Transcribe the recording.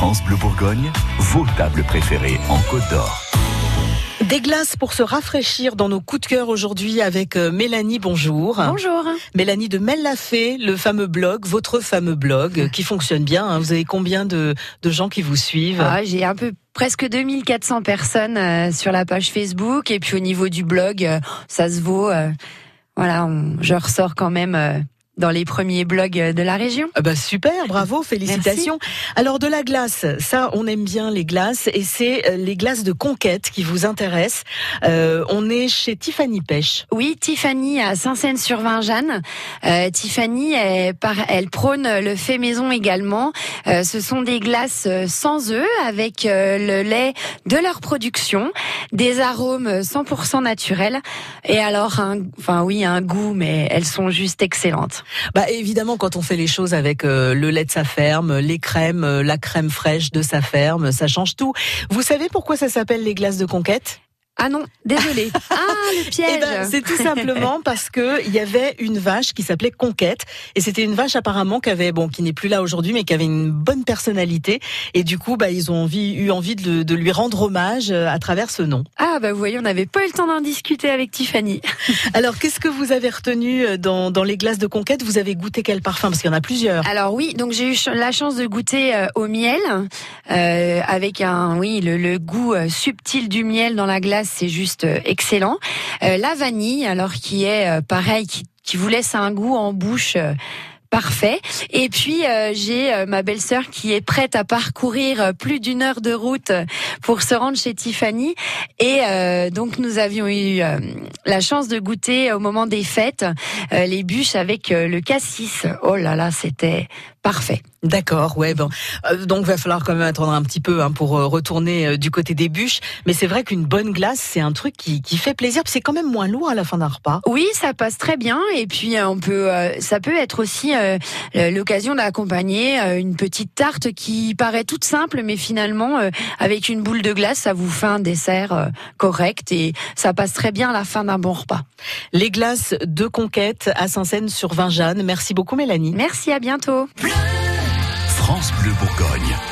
France Bleu Bourgogne, vos tables préférées en Côte d'Or. Des glaces pour se rafraîchir dans nos coups de cœur aujourd'hui avec euh, Mélanie, bonjour. Bonjour. Mélanie de Mellafé, le fameux blog, votre fameux blog qui fonctionne bien. hein. Vous avez combien de, de gens qui vous suivent? Ah, J'ai un peu presque 2400 personnes euh, sur la page Facebook et puis au niveau du blog, euh, ça se vaut. euh, voilà, on- je ressors quand même euh, dans les premiers blogs de la région. Ah bah super, bravo, félicitations. Alors de la glace, ça on aime bien les glaces et c'est euh, les glaces de conquête qui vous intéressent. Euh, on est chez Tiffany Pêche. Oui, Tiffany à Saint-Saëns-sur-Vingeanne. Euh, Tiffany, elle, par- elle prône le fait maison également. Euh, ce sont des glaces euh, sans œufs avec euh, le lait de leur production, des arômes 100% naturels et alors, un, enfin oui, un goût, mais elles sont juste excellentes. Bah évidemment quand on fait les choses avec euh, le lait de sa ferme, les crèmes, euh, la crème fraîche de sa ferme, ça change tout. Vous savez pourquoi ça s'appelle les glaces de conquête? Ah non, désolé. Ah, le Eh piège. ben, c'est tout simplement parce que il y avait une vache qui s'appelait Conquête et c'était une vache apparemment qui avait bon qui n'est plus là aujourd'hui mais qui avait une bonne personnalité et du coup bah ils ont envie, eu envie de, lui rendre hommage euh, à travers ce nom. Ah bah vous voyez, on n'avait pas eu le temps d'en discuter avec Tiffany. Alors qu'est-ce que vous avez retenu euh, dans, dans les glaces de Conquête? Vous avez goûté quel parfum? Parce qu'il y en a plusieurs. Alors oui, donc j'ai eu la chance de goûter euh, au miel euh, avec un oui le, le goût subtil du miel dans la glace, c'est juste euh, excellent. Euh, la vanille, alors qui est euh, pareil, qui, vous laisse un goût en bouche. Parfait. Et puis j'ai ma belle-sœur qui est prête à parcourir plus d'une heure de route pour se rendre chez Tiffany. Et donc nous avions eu la chance de goûter au moment des fêtes les bûches avec le cassis. Oh là là, c'était parfait. D'accord, ouais bon. Euh, donc va falloir quand même attendre un petit peu hein, pour euh, retourner euh, du côté des bûches. Mais c'est vrai qu'une bonne glace c'est un truc qui, qui fait plaisir. C'est quand même moins lourd à la fin d'un repas. Oui, ça passe très bien. Et puis euh, on peut, ça peut être aussi l'occasion d'accompagner une petite tarte qui paraît toute simple, mais finalement avec une boule de glace, ça vous fait un dessert correct et ça passe très bien à la fin d'un bon repas. Les glaces de Conquête à Saint-Saëns sur Vingeanne. Merci beaucoup Mélanie. Merci, à bientôt. France Bleu Bourgogne.